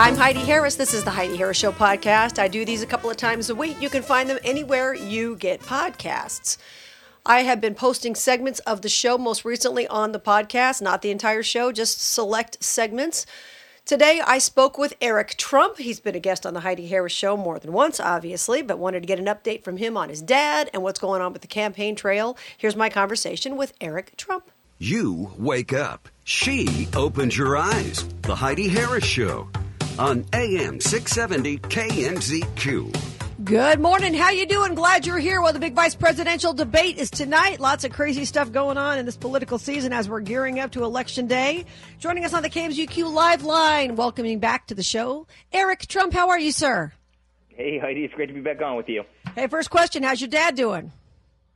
I'm Heidi Harris. This is the Heidi Harris Show podcast. I do these a couple of times a week. You can find them anywhere you get podcasts. I have been posting segments of the show most recently on the podcast, not the entire show, just select segments. Today, I spoke with Eric Trump. He's been a guest on the Heidi Harris Show more than once, obviously, but wanted to get an update from him on his dad and what's going on with the campaign trail. Here's my conversation with Eric Trump. You wake up. She opens your eyes. The Heidi Harris Show on AM 670 KMZQ. Good morning. How you doing? Glad you're here. Well, the big vice presidential debate is tonight. Lots of crazy stuff going on in this political season as we're gearing up to election day. Joining us on the KMZQ live line, welcoming back to the show, Eric Trump. How are you, sir? Hey, Heidi. It's great to be back on with you. Hey, first question. How's your dad doing?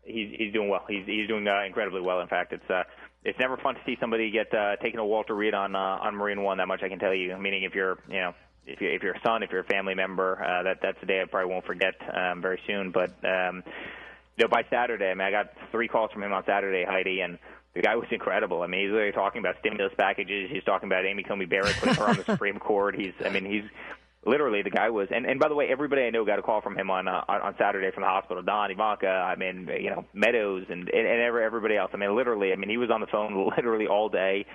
He's he's doing well. He's he's doing uh, incredibly well. In fact, it's uh, it's never fun to see somebody get uh, taken a Walter Reed on uh, on Marine One. That much I can tell you. Meaning, if you're you know if you if you're a son, if you're a family member, uh, that that's a day I probably won't forget um, very soon. But um, you know, by Saturday, I mean, I got three calls from him on Saturday, Heidi, and the guy was incredible. I mean, he's literally talking about stimulus packages. He's talking about Amy Coney Barrett putting her on the Supreme Court. He's, I mean, he's literally the guy was. And and by the way, everybody I know got a call from him on uh, on Saturday from the hospital. Don, Ivanka, I mean, you know, Meadows, and and, and everybody else. I mean, literally, I mean, he was on the phone literally all day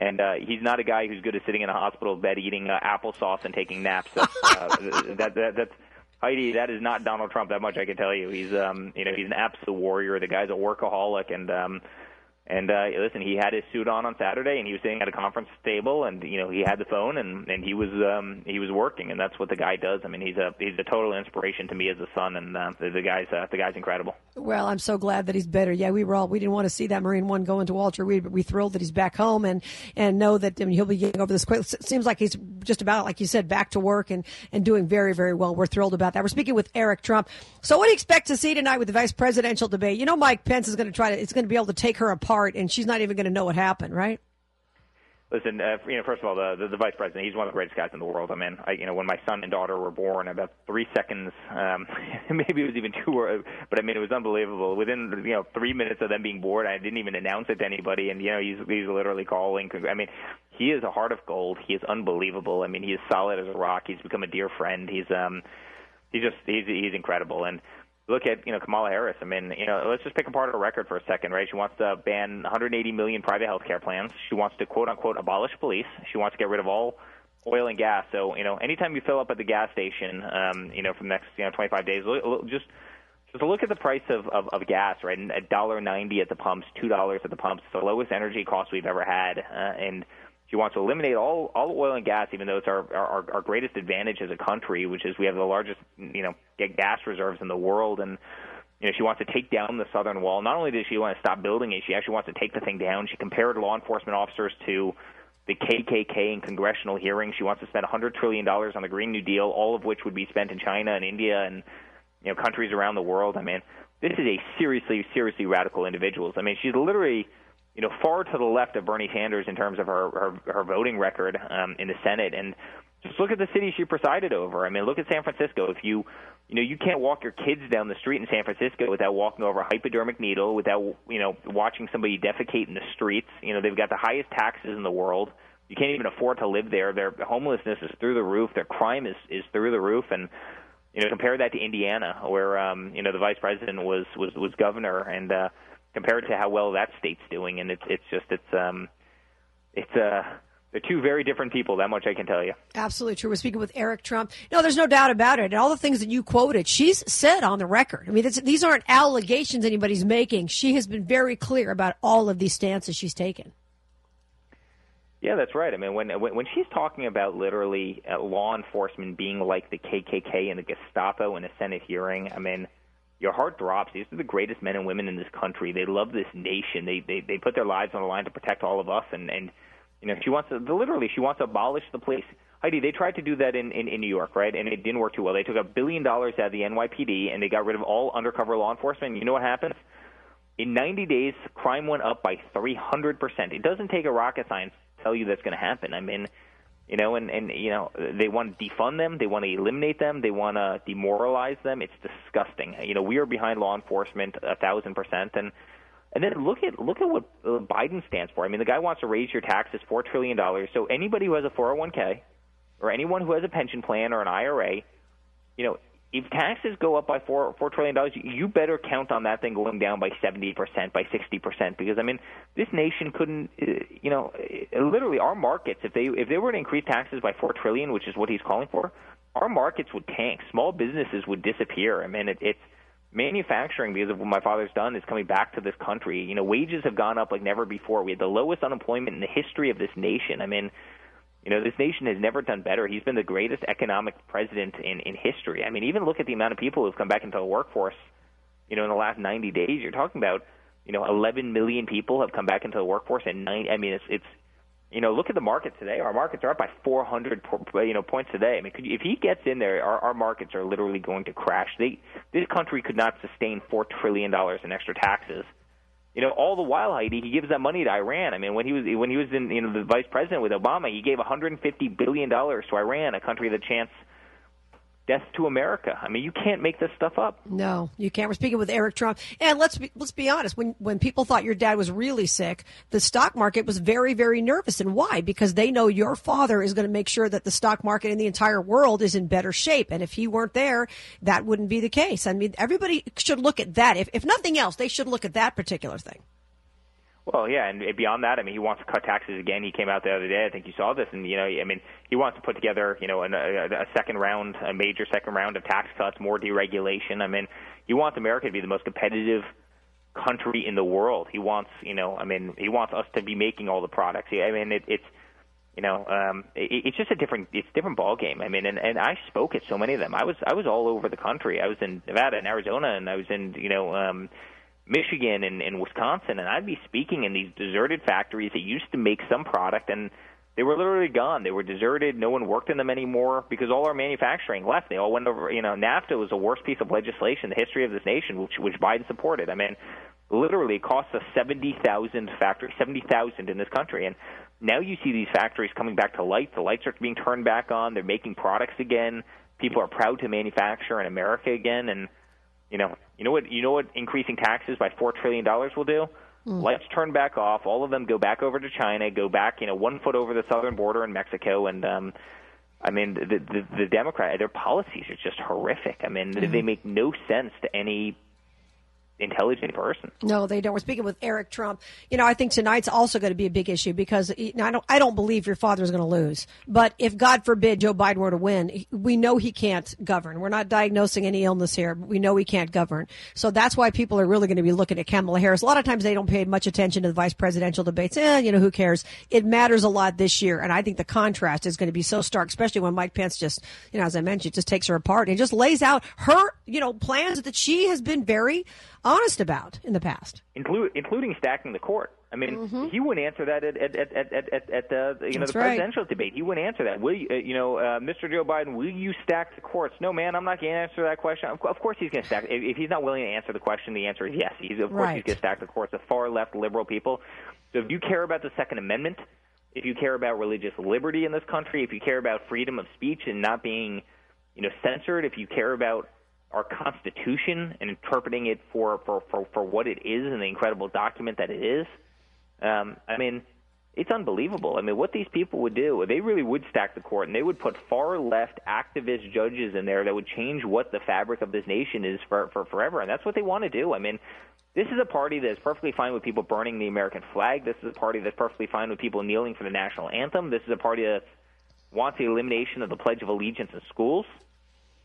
and uh, he's not a guy who's good at sitting in a hospital bed eating uh, applesauce and taking naps. That's, uh, that, that that's Heidi. That is not Donald Trump. That much I can tell you. He's um you know he's an absolute warrior. The guy's a workaholic, and um and uh, listen, he had his suit on on Saturday, and he was sitting at a conference table, and you know he had the phone, and and he was um, he was working, and that's what the guy does. I mean, he's a he's a total inspiration to me as a son, and uh, the, guy's uh, the guy's incredible. Well, I'm so glad that he's better. Yeah, we were all we didn't want to see that Marine One go into Walter Reed, but we thrilled that he's back home and and know that I mean, he'll be getting over this quick. It seems like he's just about like you said back to work and and doing very very well. We're thrilled about that. We're speaking with Eric Trump. So, what do you expect to see tonight with the vice presidential debate? You know, Mike Pence is going to try to it's going to be able to take her apart, and she's not even going to know what happened, right? Listen, uh, you know, first of all, the, the the vice president, he's one of the greatest guys in the world. I mean, I, you know, when my son and daughter were born, about three seconds, um, maybe it was even two, or, but I mean, it was unbelievable. Within you know three minutes of them being born, I didn't even announce it to anybody, and you know, he's he's literally calling. I mean, he is a heart of gold. He is unbelievable. I mean, he is solid as a rock. He's become a dear friend. He's um, he's just he's he's incredible, and look at you know Kamala Harris. I mean, you know, let's just pick apart her record for a second, right? She wants to ban 180 million private health care plans. She wants to quote unquote abolish police. She wants to get rid of all oil and gas. So you know, anytime you fill up at the gas station, um, you know, for the next you know 25 days, just just look at the price of, of, of gas, right? A dollar ninety at the pumps, two dollars at the pumps, the lowest energy cost we've ever had, uh, and she wants to eliminate all all oil and gas, even though it's our, our our greatest advantage as a country, which is we have the largest you know gas reserves in the world, and you know she wants to take down the southern wall. Not only does she want to stop building it, she actually wants to take the thing down. She compared law enforcement officers to the KKK in congressional hearings. She wants to spend 100 trillion dollars on the Green New Deal, all of which would be spent in China and India and you know countries around the world. I mean, this is a seriously seriously radical individual. I mean, she's literally you know, far to the left of Bernie Sanders in terms of her her, her voting record um, in the Senate. And just look at the city she presided over. I mean, look at San Francisco. If you you know, you can't walk your kids down the street in San Francisco without walking over a hypodermic needle, without you know watching somebody defecate in the streets. You know, they've got the highest taxes in the world. You can't even afford to live there. Their homelessness is through the roof. Their crime is is through the roof. And you know, compare that to Indiana, where um, you know the vice president was was was governor, and uh, compared to how well that state's doing, and it's it's just it's um it's uh they're two very different people. That much I can tell you. Absolutely true. We're speaking with Eric Trump. No, there's no doubt about it. And all the things that you quoted, she's said on the record. I mean, these aren't allegations anybody's making. She has been very clear about all of these stances she's taken. Yeah, that's right. I mean, when when, when she's talking about literally uh, law enforcement being like the KKK and the Gestapo in a Senate hearing, I mean your heart drops. These are the greatest men and women in this country. They love this nation. They they they put their lives on the line to protect all of us. And and you know she wants to literally she wants to abolish the police. Heidi, they tried to do that in, in, in New York, right? And it didn't work too well. They took a billion dollars out of the NYPD and they got rid of all undercover law enforcement. You know what happens? In 90 days, crime went up by 300%. It doesn't take a rocket science to tell you that's going to happen. I mean, you know, and and you know they want to defund them, they want to eliminate them, they want to demoralize them. It's disgusting. You know, we are behind law enforcement a thousand percent, and and then look at look at what uh, Biden stands for. I mean, the guy wants to raise your taxes four trillion dollars. So anybody who has a 401k, or anyone who has a pension plan or an IRA, you know, if taxes go up by four four trillion dollars, you better count on that thing going down by seventy percent, by sixty percent, because I mean, this nation couldn't, uh, you know, uh, literally our markets, if they if they were to increase taxes by four trillion, which is what he's calling for, our markets would tank. Small businesses would disappear. I mean, it, it's manufacturing because of what my father's done is coming back to this country. You know, wages have gone up like never before. We had the lowest unemployment in the history of this nation. I mean, you know, this nation has never done better. He's been the greatest economic president in in history. I mean, even look at the amount of people who've come back into the workforce. You know, in the last 90 days, you're talking about, you know, 11 million people have come back into the workforce, and nine. I mean, it's it's you know, look at the market today. Our markets are up by 400, you know, points today. I mean, could you, if he gets in there, our, our markets are literally going to crash. They, this country could not sustain four trillion dollars in extra taxes. You know, all the while, Heidi, he gives that money to Iran. I mean, when he was when he was in, you know, the vice president with Obama, he gave 150 billion dollars to Iran, a country that chants death to America. I mean, you can't make this stuff up. No, you can't. We're speaking with Eric Trump, and let's be, let's be honest. When when people thought your dad was really sick, the stock market was very very nervous. And why? Because they know your father is going to make sure that the stock market in the entire world is in better shape. And if he weren't there, that wouldn't be the case. I mean, everybody should look at that. If if nothing else, they should look at that particular thing. Well, yeah, and beyond that, I mean, he wants to cut taxes again. He came out the other day. I think you saw this, and you know, I mean, he wants to put together, you know, a, a second round, a major second round of tax cuts, more deregulation. I mean, he wants America to be the most competitive country in the world. He wants, you know, I mean, he wants us to be making all the products. I mean, it, it's, you know, um, it, it's just a different, it's a different ball game. I mean, and and I spoke at so many of them. I was I was all over the country. I was in Nevada and Arizona, and I was in, you know. um Michigan and, and Wisconsin, and I'd be speaking in these deserted factories that used to make some product, and they were literally gone. They were deserted. No one worked in them anymore because all our manufacturing left. They all went over. You know, NAFTA was the worst piece of legislation in the history of this nation, which, which Biden supported. I mean, literally, it cost us seventy thousand factories, seventy thousand in this country, and now you see these factories coming back to life. The lights are being turned back on. They're making products again. People are proud to manufacture in America again, and you know, you know what? You know what? Increasing taxes by four trillion dollars will do. Mm. Lights turn back off. All of them go back over to China. Go back, you know, one foot over the southern border in Mexico, and um, I mean, the the, the Democrat their policies are just horrific. I mean, mm. they make no sense to any intelligent person. No, they don't. We're speaking with Eric Trump. You know, I think tonight's also going to be a big issue because I don't, I don't believe your father is going to lose. But if God forbid Joe Biden were to win, we know he can't govern. We're not diagnosing any illness here. We know he can't govern. So that's why people are really going to be looking at Kamala Harris. A lot of times they don't pay much attention to the vice presidential debates. Eh, you know, who cares? It matters a lot this year. And I think the contrast is going to be so stark, especially when Mike Pence just, you know, as I mentioned, just takes her apart and just lays out her, you know, plans that she has been very honest about in the past, Inclu- including stacking the court. I mean, mm-hmm. he wouldn't answer that at at at at, at, at the you know That's the presidential debate. He wouldn't answer that. Will you, uh, you know, uh, Mr. Joe Biden? Will you stack the courts? No, man, I'm not going to answer that question. Of, of course, he's going to stack. If, if, he's not willing to answer the question, the answer is yes. He's of course right. he's going to stack the courts. The far left liberal people. So if you care about the Second Amendment, if you care about religious liberty in this country, if you care about freedom of speech and not being, you know, censored, if you care about our Constitution and interpreting it for, for, for, for what it is and the incredible document that it is. Um, I mean, it's unbelievable. I mean, what these people would do, they really would stack the court and they would put far left activist judges in there that would change what the fabric of this nation is for, for forever. And that's what they want to do. I mean, this is a party that is perfectly fine with people burning the American flag. This is a party that's perfectly fine with people kneeling for the national anthem. This is a party that wants the elimination of the Pledge of Allegiance in schools.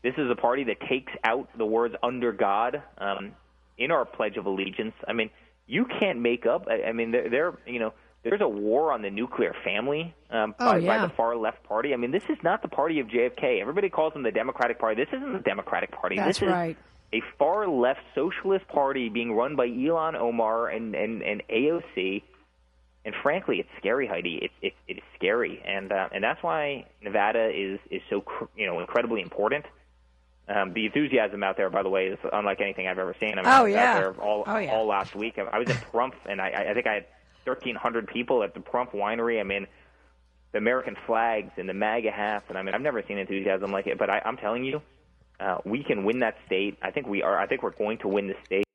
This is a party that takes out the words "under God" um, in our Pledge of Allegiance. I mean, you can't make up. I, I mean, they're, they're you know there's a war on the nuclear family um, oh, by, yeah. by the far left party. I mean, this is not the party of JFK. Everybody calls them the Democratic Party. This isn't the Democratic Party. That's this right. is a far left socialist party being run by Ilhan Omar and, and, and AOC. And frankly, it's scary, Heidi. It's it, it is scary, and uh, and that's why Nevada is is so you know incredibly important. Um, the enthusiasm out there, by the way, is unlike anything I've ever seen. I mean, oh, I yeah. out there all, oh, yeah. all last week. I was in Pahrump, and I, I think I had 1,300 people at the Pahrump Winery. I mean, the American flags and the MAGA hats, and I mean, I've never seen enthusiasm like it. But I, I'm telling you, uh, we can win that state. I think we are. I think we're going to win the state.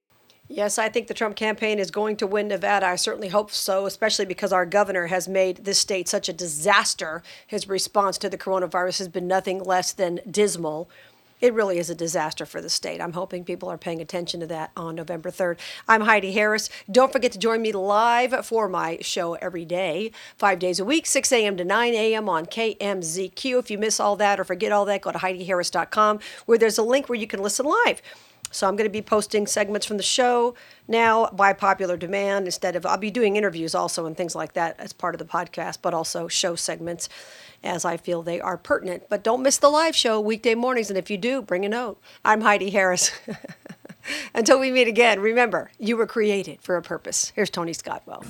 Yes, I think the Trump campaign is going to win Nevada. I certainly hope so, especially because our governor has made this state such a disaster. His response to the coronavirus has been nothing less than dismal. It really is a disaster for the state. I'm hoping people are paying attention to that on November 3rd. I'm Heidi Harris. Don't forget to join me live for my show every day, five days a week, 6 a.m. to 9 a.m. on KMZQ. If you miss all that or forget all that, go to HeidiHarris.com where there's a link where you can listen live. So I'm going to be posting segments from the show now by popular demand instead of I'll be doing interviews also and things like that as part of the podcast, but also show segments as I feel they are pertinent. But don't miss the live show weekday mornings and if you do, bring a note. I'm Heidi Harris. Until we meet again, remember, you were created for a purpose. Here's Tony Scottwell.